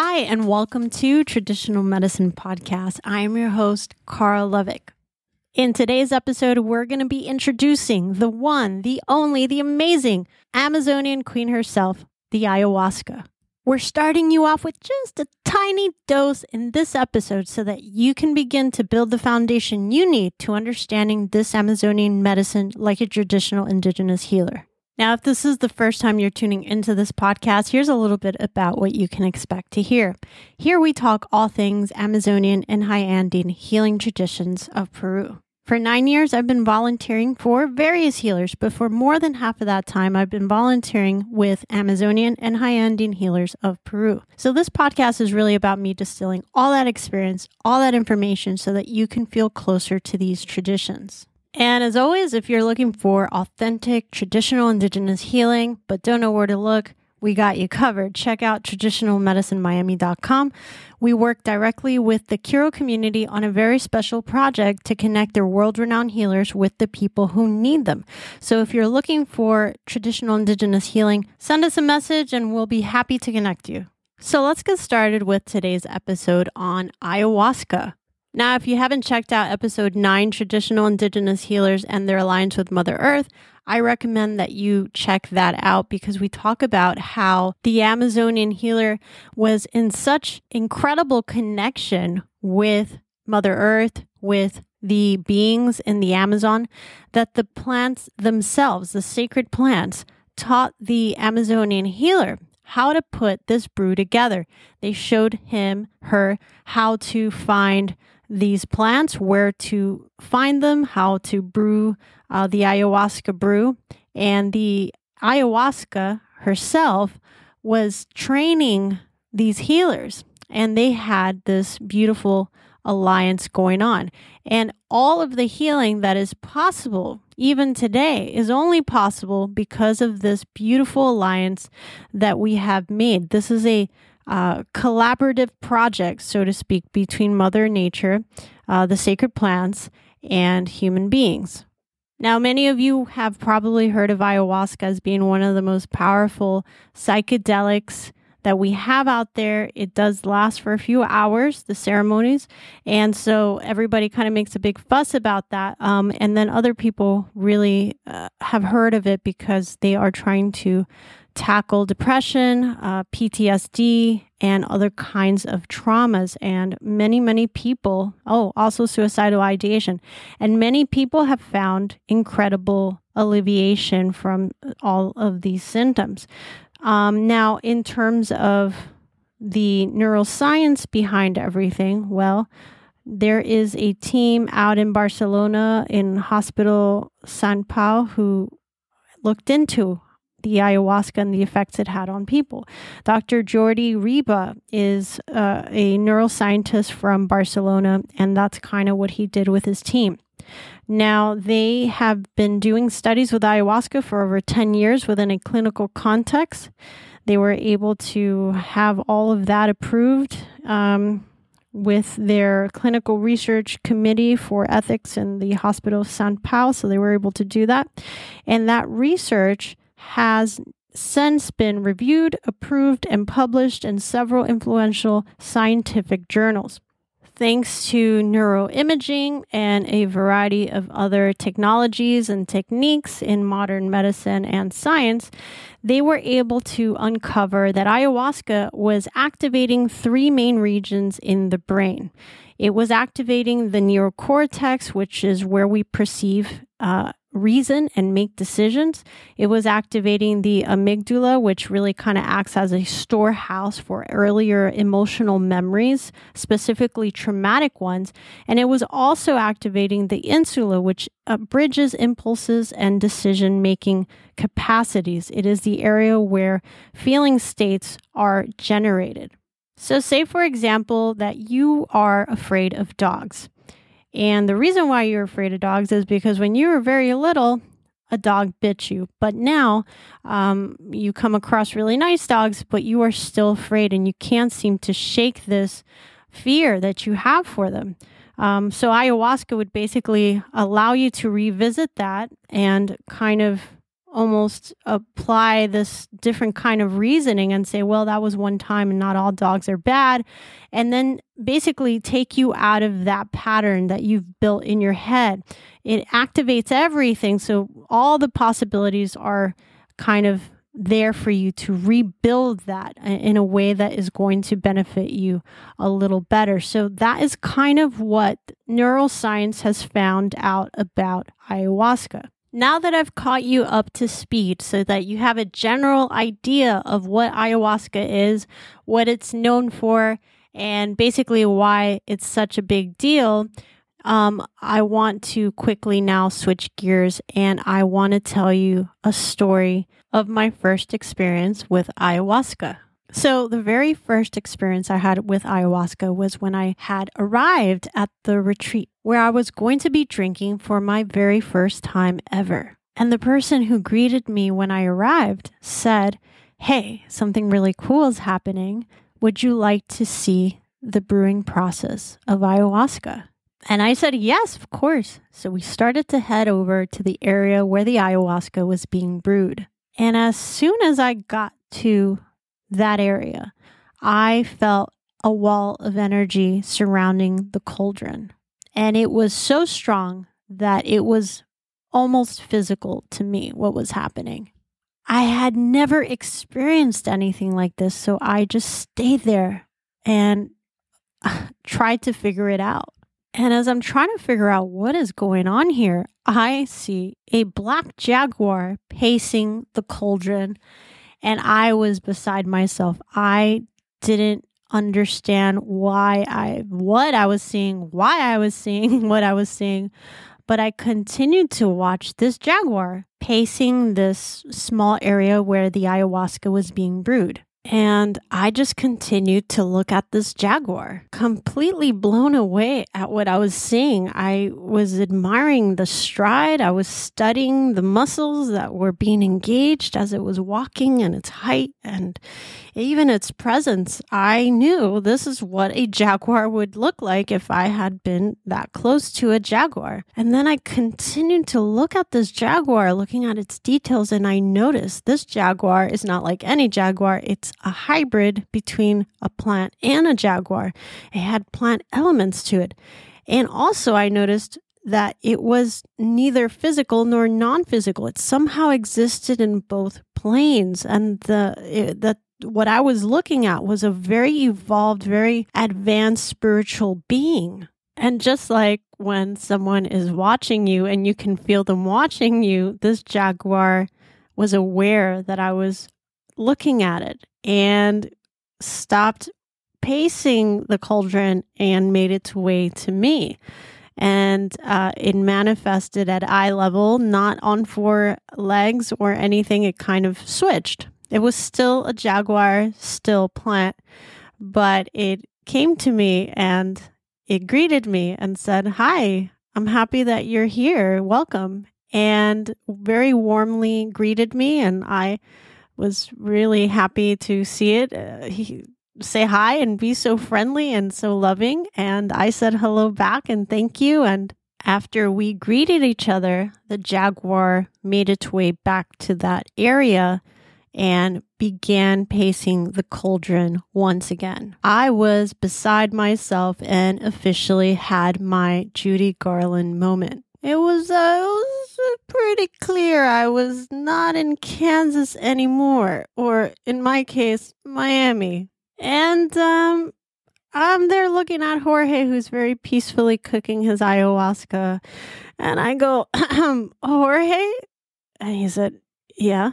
Hi, and welcome to Traditional Medicine Podcast. I am your host, Carl Levick. In today's episode, we're going to be introducing the one, the only, the amazing Amazonian queen herself, the ayahuasca. We're starting you off with just a tiny dose in this episode so that you can begin to build the foundation you need to understanding this Amazonian medicine like a traditional indigenous healer. Now, if this is the first time you're tuning into this podcast, here's a little bit about what you can expect to hear. Here we talk all things Amazonian and high Andean healing traditions of Peru. For nine years, I've been volunteering for various healers, but for more than half of that time, I've been volunteering with Amazonian and high Andean healers of Peru. So, this podcast is really about me distilling all that experience, all that information, so that you can feel closer to these traditions. And as always, if you're looking for authentic traditional indigenous healing but don't know where to look, we got you covered. Check out traditionalmedicinemiami.com. We work directly with the Q'ero community on a very special project to connect their world renowned healers with the people who need them. So if you're looking for traditional indigenous healing, send us a message and we'll be happy to connect you. So let's get started with today's episode on ayahuasca. Now, if you haven't checked out episode 9, Traditional Indigenous Healers and Their Alliance with Mother Earth, I recommend that you check that out because we talk about how the Amazonian healer was in such incredible connection with Mother Earth, with the beings in the Amazon, that the plants themselves, the sacred plants, taught the Amazonian healer how to put this brew together. They showed him, her, how to find these plants, where to find them, how to brew uh, the ayahuasca brew. And the ayahuasca herself was training these healers, and they had this beautiful alliance going on. And all of the healing that is possible, even today, is only possible because of this beautiful alliance that we have made. This is a uh, collaborative project, so to speak, between Mother Nature, uh, the sacred plants, and human beings. Now, many of you have probably heard of ayahuasca as being one of the most powerful psychedelics that we have out there. It does last for a few hours, the ceremonies. And so everybody kind of makes a big fuss about that. Um, and then other people really uh, have heard of it because they are trying to tackle depression, uh, PTSD, and other kinds of traumas. And many, many people, oh, also suicidal ideation. And many people have found incredible alleviation from all of these symptoms. Um, now, in terms of the neuroscience behind everything, well, there is a team out in Barcelona in Hospital San Pau who looked into the ayahuasca and the effects it had on people. Dr. Jordi Riba is uh, a neuroscientist from Barcelona, and that's kind of what he did with his team. Now, they have been doing studies with ayahuasca for over 10 years within a clinical context. They were able to have all of that approved um, with their clinical research committee for ethics in the Hospital San Pau. So they were able to do that. And that research has since been reviewed, approved, and published in several influential scientific journals. Thanks to neuroimaging and a variety of other technologies and techniques in modern medicine and science, they were able to uncover that ayahuasca was activating three main regions in the brain. It was activating the neocortex, which is where we perceive uh, reason and make decisions. It was activating the amygdala, which really kind of acts as a storehouse for earlier emotional memories, specifically traumatic ones. And it was also activating the insula, which uh, bridges impulses and decision making capacities. It is the area where feeling states are generated. So, say for example that you are afraid of dogs. And the reason why you're afraid of dogs is because when you were very little, a dog bit you. But now um, you come across really nice dogs, but you are still afraid and you can't seem to shake this fear that you have for them. Um, so, ayahuasca would basically allow you to revisit that and kind of almost apply this different kind of reasoning and say, well, that was one time and not all dogs are bad. And then basically take you out of that pattern that you've built in your head. It activates everything. So all the possibilities are kind of there for you to rebuild that in a way that is going to benefit you a little better. So, that is kind of what neuroscience has found out about ayahuasca. Now that I've caught you up to speed so that you have a general idea of what ayahuasca is, what it's known for, and basically why it's such a big deal, um, I want to quickly now switch gears and I want to tell you a story of my first experience with ayahuasca. So, the very first experience I had with ayahuasca was when I had arrived at the retreat where I was going to be drinking for my very first time ever. And the person who greeted me when I arrived said, Hey, something really cool is happening. Would you like to see the brewing process of ayahuasca? And I said, Yes, of course. So we started to head over to the area where the ayahuasca was being brewed. And as soon as I got to that area, I felt a wall of energy surrounding the cauldron. And it was so strong that it was almost physical to me what was happening. I had never experienced anything like this, so I just stayed there and tried to figure it out. And as I'm trying to figure out what is going on here, I see a black jaguar pacing the cauldron and I was beside myself. I didn't understand why I what I was seeing, why I was seeing what I was seeing, but I continued to watch this jaguar pacing this small area where the ayahuasca was being brewed. And I just continued to look at this jaguar, completely blown away at what I was seeing. I was admiring the stride. I was studying the muscles that were being engaged as it was walking and its height and even its presence. I knew this is what a jaguar would look like if I had been that close to a jaguar. And then I continued to look at this jaguar, looking at its details, and I noticed this jaguar is not like any jaguar. It's a hybrid between a plant and a jaguar. It had plant elements to it. And also, I noticed that it was neither physical nor non-physical. It somehow existed in both planes, and the the what I was looking at was a very evolved, very advanced spiritual being. And just like when someone is watching you and you can feel them watching you, this jaguar was aware that I was looking at it and stopped pacing the cauldron and made its way to me. And uh, it manifested at eye level, not on four legs or anything. It kind of switched. It was still a jaguar, still plant, but it came to me and it greeted me and said, Hi, I'm happy that you're here. Welcome. And very warmly greeted me. And I was really happy to see it. Uh, he say hi and be so friendly and so loving. And I said hello back and thank you. And after we greeted each other, the jaguar made its way back to that area and began pacing the cauldron once again. I was beside myself and officially had my Judy Garland moment. It was, uh, it was uh, pretty clear I was not in Kansas anymore, or in my case, Miami. And um, I'm there looking at Jorge, who's very peacefully cooking his ayahuasca. And I go, Jorge? And he said, Yeah.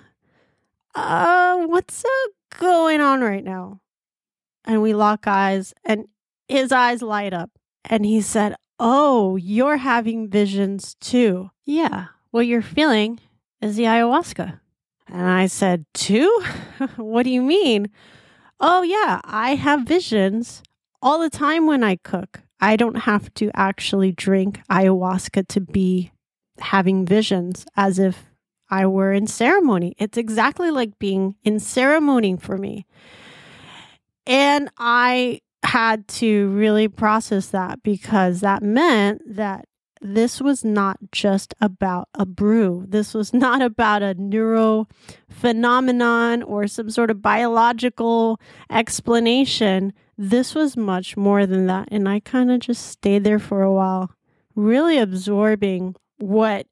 Uh, what's uh, going on right now? And we lock eyes, and his eyes light up. And he said, Oh, you're having visions too. Yeah. What you're feeling is the ayahuasca. And I said, Two? what do you mean? Oh, yeah. I have visions all the time when I cook. I don't have to actually drink ayahuasca to be having visions as if I were in ceremony. It's exactly like being in ceremony for me. And I had to really process that because that meant that this was not just about a brew. This was not about a neuro phenomenon or some sort of biological explanation. This was much more than that. And I kind of just stayed there for a while, really absorbing what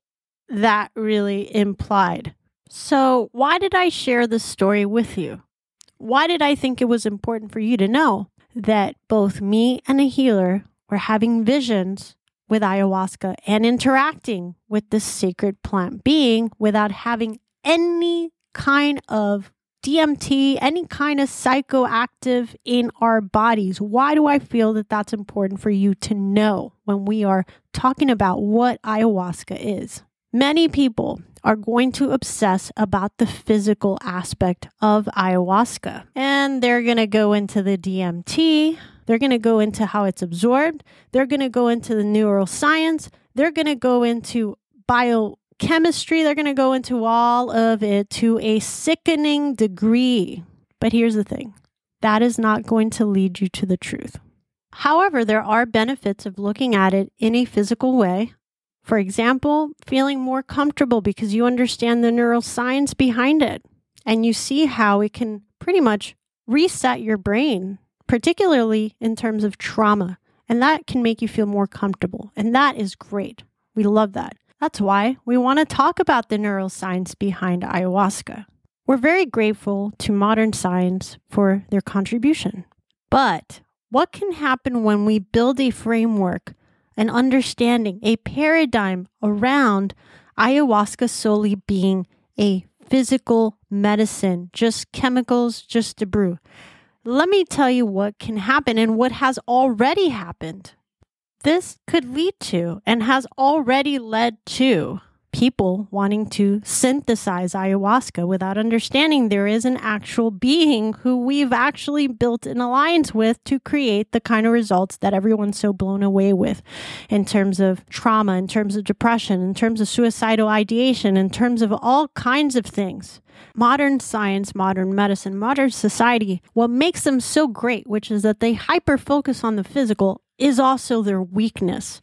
that really implied. So, why did I share this story with you? Why did I think it was important for you to know that both me and a healer were having visions with ayahuasca and interacting with this sacred plant being without having any kind of DMT, any kind of psychoactive in our bodies. Why do I feel that that's important for you to know when we are talking about what ayahuasca is? Many people are going to obsess about the physical aspect of ayahuasca and they're going to go into the DMT. They're going to go into how it's absorbed. They're going to go into the neuroscience. They're going to go into biochemistry. They're going to go into all of it to a sickening degree. But here's the thing that is not going to lead you to the truth. However, there are benefits of looking at it in a physical way for example, feeling more comfortable because you understand the neuroscience behind it and you see how it can pretty much reset your brain, particularly in terms of trauma. And that can make you feel more comfortable. And that is great. We love that. That's why we want to talk about the neuroscience behind ayahuasca. We're very grateful to modern science for their contribution. But what can happen when we build a framework an understanding, a paradigm around ayahuasca solely being a physical medicine, just chemicals, just a brew. Let me tell you what can happen and what has already happened. This could lead to and has already led to people wanting to synthesize ayahuasca without understanding there is an actual being who we've actually built an alliance with to create the kind of results that everyone's so blown away with in terms of trauma, in terms of depression, in terms of suicidal ideation, in terms of all kinds of things. Modern science, modern medicine, modern society, what makes them so great, which is that they hyper focus on the physical is also their weakness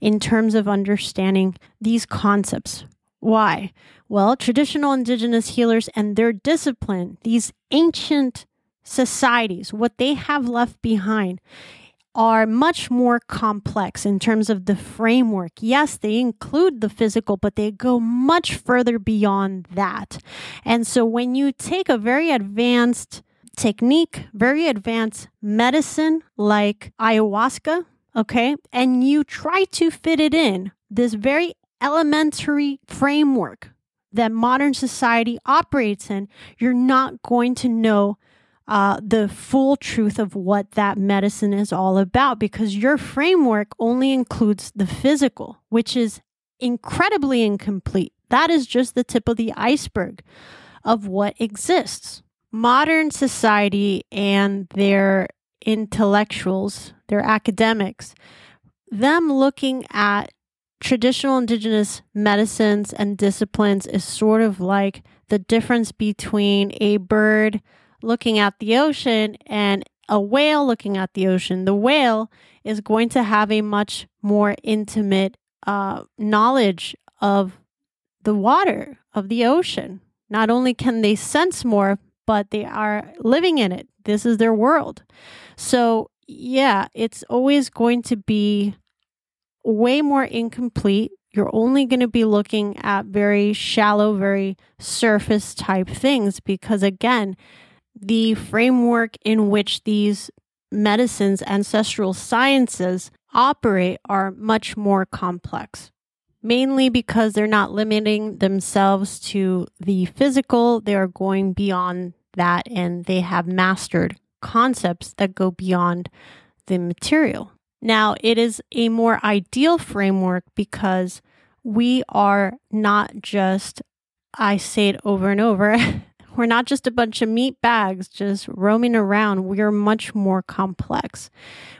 in terms of understanding these concepts. Why? Well, traditional indigenous healers and their discipline, these ancient societies, what they have left behind are much more complex in terms of the framework. Yes, they include the physical, but they go much further beyond that. And so when you take a very advanced technique, very advanced medicine like ayahuasca, okay, and you try to fit it in this very elementary framework that modern society operates in, you're not going to know uh, the full truth of what that medicine is all about because your framework only includes the physical, which is incredibly incomplete. That is just the tip of the iceberg of what exists modern society and their intellectuals, their academics, them looking at traditional indigenous medicines and disciplines is sort of like the difference between a bird looking at the ocean and a whale looking at the ocean. The whale is going to have a much more intimate uh, knowledge of the water, of the ocean. Not only can they sense more, but they are living in it. This is their world. So, yeah, it's always going to be way more incomplete. You're only going to be looking at very shallow, very surface type things because, again, the framework in which these medicines, ancestral sciences operate are much more complex mainly because they're not limiting themselves to the physical. They are going beyond that and they have mastered concepts that go beyond the material. Now, it is a more ideal framework because we are not just, I say it over and over, we're not just a bunch of meat bags just roaming around. We are much more complex.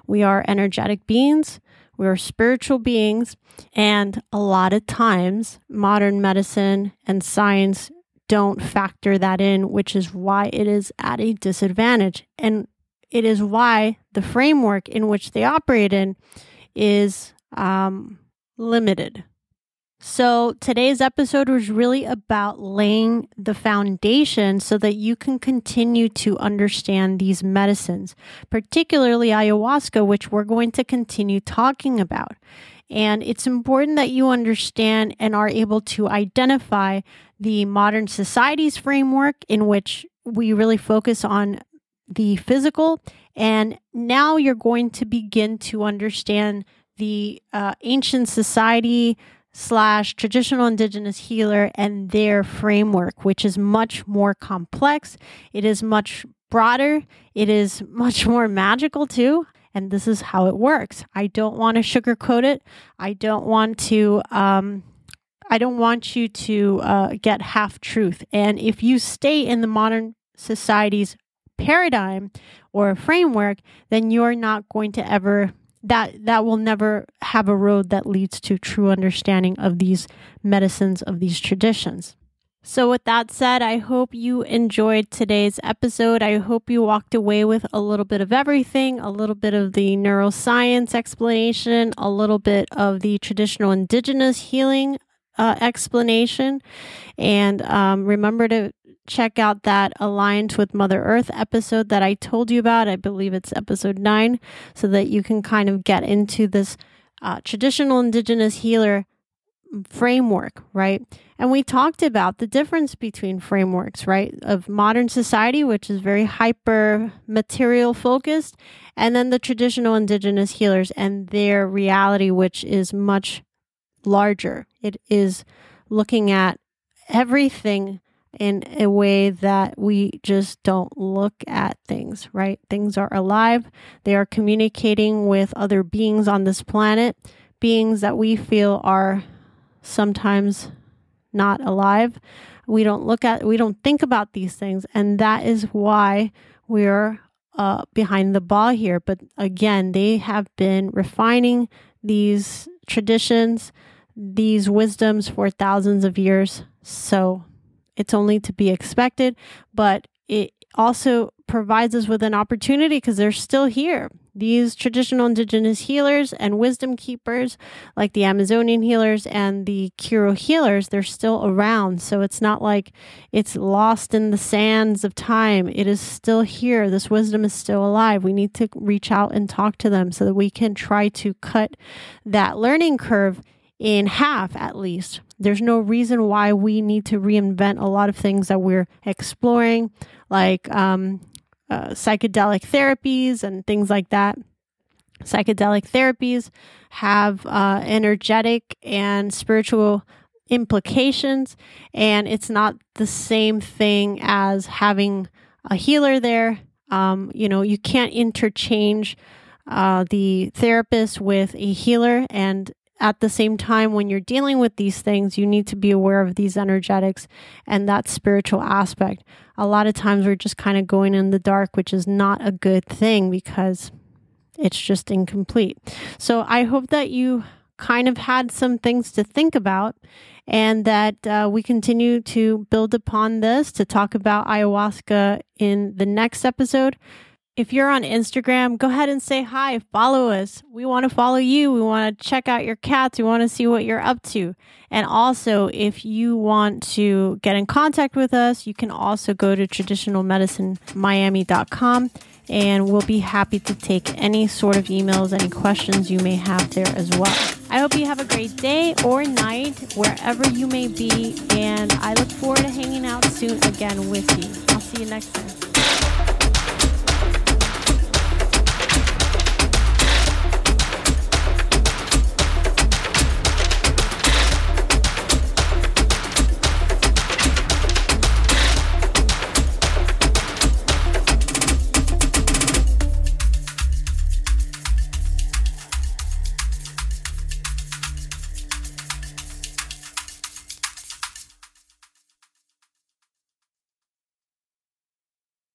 We are energetic beings. We're spiritual beings. And a lot of times, modern medicine and science don't factor that in, which is why it is at a disadvantage. And it is why the framework in which they operate in is um, limited. So, today's episode was really about laying the foundation so that you can continue to understand these medicines, particularly ayahuasca, which we're going to continue talking about. And it's important that you understand and are able to identify the modern society's framework in which we really focus on the physical. And now you're going to begin to understand the uh, ancient society slash traditional indigenous healer and their framework, which is much more complex. It is much broader. It is much more magical too. And this is how it works. I don't want to sugarcoat it. I don't want to. Um, I don't want you to uh, get half truth. And if you stay in the modern society's paradigm or framework, then you're not going to ever that that will never have a road that leads to true understanding of these medicines of these traditions. So, with that said, I hope you enjoyed today's episode. I hope you walked away with a little bit of everything a little bit of the neuroscience explanation, a little bit of the traditional indigenous healing uh, explanation. And um, remember to check out that Aligned with Mother Earth episode that I told you about. I believe it's episode nine, so that you can kind of get into this uh, traditional indigenous healer framework, right? And we talked about the difference between frameworks, right? Of modern society, which is very hyper material focused, and then the traditional indigenous healers and their reality, which is much larger. It is looking at everything in a way that we just don't look at things, right? Things are alive, they are communicating with other beings on this planet, beings that we feel are sometimes not alive. We don't look at, we don't think about these things, and that is why we're uh, behind the ball here. But again, they have been refining these traditions, these wisdoms for thousands of years. So it's only to be expected, but it also provides us with an opportunity because they're still here. These traditional indigenous healers and wisdom keepers, like the Amazonian healers and the Q'ero healers, they're still around. So it's not like it's lost in the sands of time. It is still here. This wisdom is still alive. We need to reach out and talk to them so that we can try to cut that learning curve in half at least. There's no reason why we need to reinvent a lot of things that we're exploring, like um, uh, psychedelic therapies and things like that. Psychedelic therapies have uh, energetic and spiritual implications, and it's not the same thing as having a healer there. Um, you know, you can't interchange uh, the therapist with a healer, and at the same time, when you're dealing with these things, you need to be aware of these energetics and that spiritual aspect. A lot of times we're just kind of going in the dark, which is not a good thing because it's just incomplete. So I hope that you kind of had some things to think about and that uh, we continue to build upon this to talk about ayahuasca in the next episode. If you're on Instagram, go ahead and say hi, follow us. We want to follow you. We want to check out your cats. We want to see what you're up to. And also, if you want to get in contact with us, you can also go to traditionalmedicinemiami.com and we'll be happy to take any sort of emails, any questions you may have there as well. I hope you have a great day or night wherever you may be, and I look forward to hanging out soon again with you. I'll see you next time.